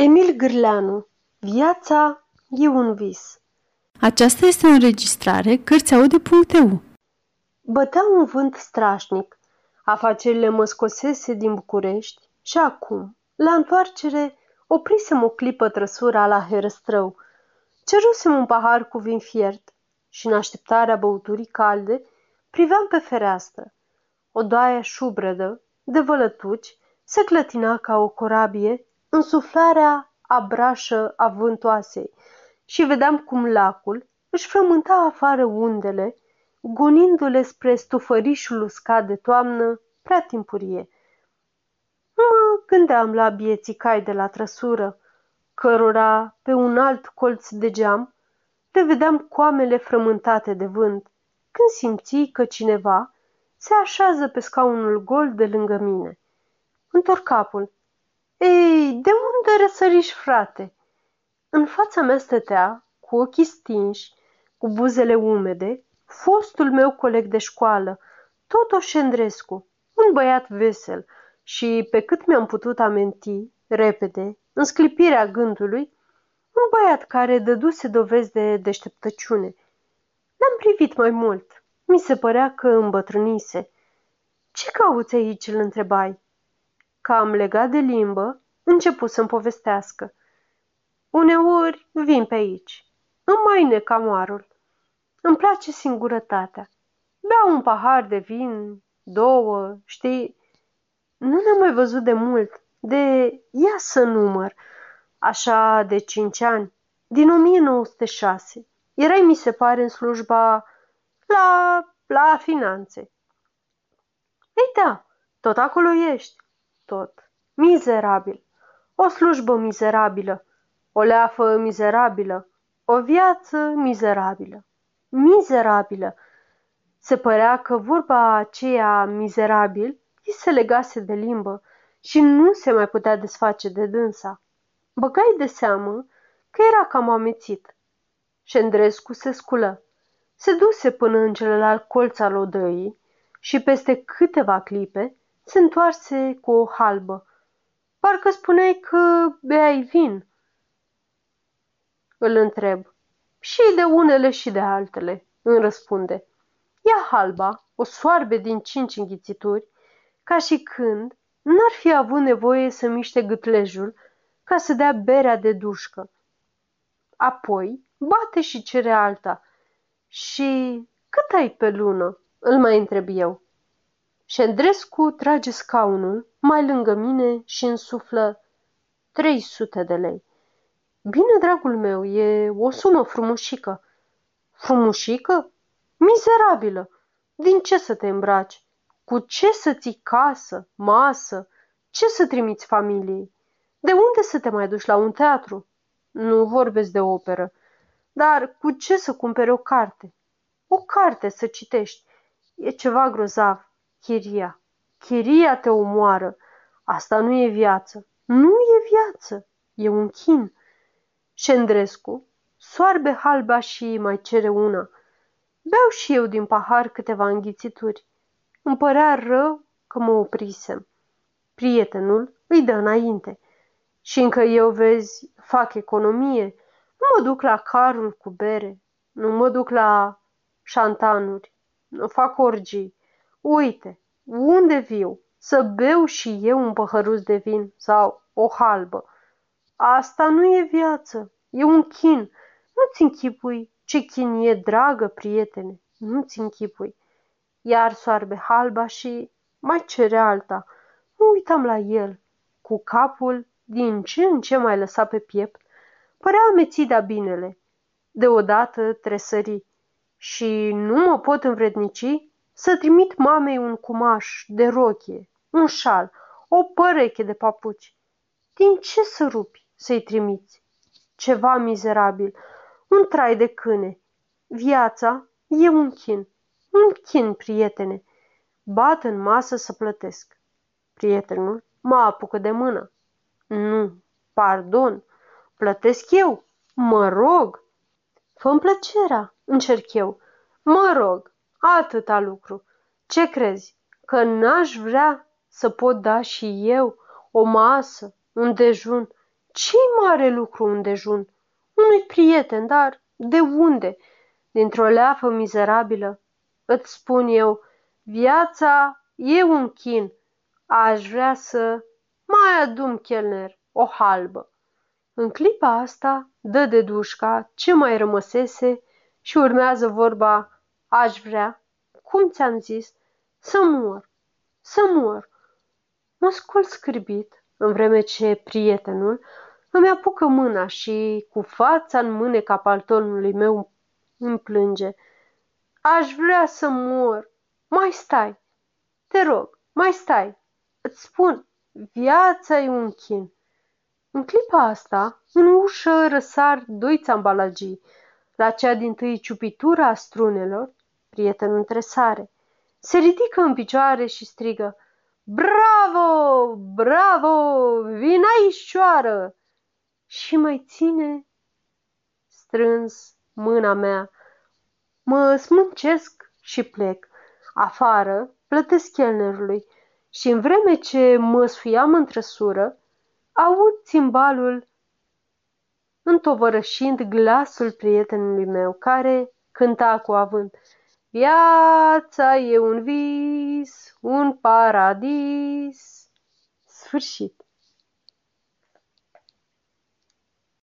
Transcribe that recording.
Emil Gârleanu Viața e un vis Aceasta este o înregistrare Cărțiaude.eu Bătea un vânt strașnic. Afacerile mă scosese din București și acum, la întoarcere, oprisem o clipă trăsura la herăstrău. Cerusem un pahar cu vin fiert și, în așteptarea băuturii calde, priveam pe fereastră. O doaie șubrădă, de vălătuci, se clătina ca o corabie în suflarea abrașă a vântoasei și vedeam cum lacul își frământa afară undele, gonindu-le spre stufărișul uscat de toamnă prea timpurie. Mă gândeam la bieții cai de la trăsură, cărora, pe un alt colț de geam, le vedeam coamele frământate de vânt, când simți că cineva se așează pe scaunul gol de lângă mine. Întorc capul ei, de unde răsăriși, frate?" În fața mea stătea, cu ochii stinși, cu buzele umede, fostul meu coleg de școală, Totoș Șendrescu, un băiat vesel și, pe cât mi-am putut aminti, repede, în sclipirea gândului, un băiat care dăduse dovezi de deșteptăciune. L-am privit mai mult. Mi se părea că îmbătrânise. Ce cauți aici?" îl întrebai cam legat de limbă, începu să-mi povestească. Uneori vin pe aici, îmi mai necamoarul. Îmi place singurătatea. Beau un pahar de vin, două, știi? Nu ne-am mai văzut de mult, de ia să număr, așa de cinci ani, din 1906. Erai, mi se pare, în slujba la, la finanțe. Ei da, tot acolo ești tot. Mizerabil. O slujbă mizerabilă. O leafă mizerabilă. O viață mizerabilă. Mizerabilă. Se părea că vorba aceea mizerabil îi se legase de limbă și nu se mai putea desface de dânsa. Băgai de seamă că era cam amețit. Șendrescu se sculă. Se duse până în celălalt colț al odăii și peste câteva clipe se întoarse cu o halbă. Parcă spuneai că beai vin. Îl întreb. Și de unele și de altele, îmi răspunde. Ia halba, o soarbe din cinci înghițituri, ca și când n-ar fi avut nevoie să miște gâtlejul ca să dea berea de dușcă. Apoi bate și cere alta. Și cât ai pe lună? Îl mai întreb eu. Șendrescu trage scaunul mai lângă mine și însuflă 300 de lei. Bine, dragul meu, e o sumă frumușică. Frumușică? Mizerabilă! Din ce să te îmbraci? Cu ce să ții casă, masă? Ce să trimiți familiei? De unde să te mai duci la un teatru? Nu vorbesc de operă. Dar cu ce să cumpere o carte? O carte să citești. E ceva grozav. Chiria. Chiria te omoară. Asta nu e viață. Nu e viață. E un chin. Șendrescu soarbe halba și mai cere una. Beau și eu din pahar câteva înghițituri. Îmi părea rău că mă oprisem. Prietenul îi dă înainte. Și încă eu, vezi, fac economie. Nu mă duc la carul cu bere. Nu mă duc la șantanuri. Nu fac orgii. Uite, unde viu? Să beu și eu un păhăruț de vin sau o halbă. Asta nu e viață, e un chin. Nu-ți închipui ce chin e, dragă prietene, nu-ți închipui. Iar soarbe halba și mai cere alta. Nu uitam la el, cu capul din ce în ce mai lăsat pe piept, părea amețit de binele. Deodată tresări și nu mă pot învrednici să trimit mamei un cumaș de rochie, un șal, o păreche de papuci. Din ce să rupi să-i trimiți? Ceva mizerabil, un trai de câine. Viața e un chin, un chin, prietene. Bat în masă să plătesc. Prietenul mă apucă de mână. Nu, pardon, plătesc eu, mă rog. Fă-mi plăcerea, încerc eu. Mă rog, Atâta lucru. Ce crezi? Că n-aș vrea să pot da și eu o masă, un dejun, ce mare lucru un dejun? Unui prieten, dar de unde? Dintr-o leafă mizerabilă. Îți spun eu, viața e un chin. Aș vrea să mai adum chelner o halbă. În clipa asta dă de dușca ce mai rămăsese și urmează vorba aș vrea, cum ți-am zis, să mor, să mor. Mă scol scribit, în vreme ce prietenul îmi apucă mâna și, cu fața în mâneca paltonului meu, îmi plânge. Aș vrea să mor. Mai stai. Te rog, mai stai. Îți spun, viața e un chin. În clipa asta, în ușă răsar doi țambalagii. La cea din tâi ciupitura a strunelor, prietenul între sare. Se ridică în picioare și strigă, Bravo! Bravo! Vin aici, cioară! Și mai ține strâns mâna mea. Mă smâncesc și plec. Afară plătesc chelnerului și în vreme ce mă sfuiam în trăsură, aud țimbalul întovărășind glasul prietenului meu, care cânta cu avânt. Viața e un vis, un paradis. Sfârșit.